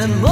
and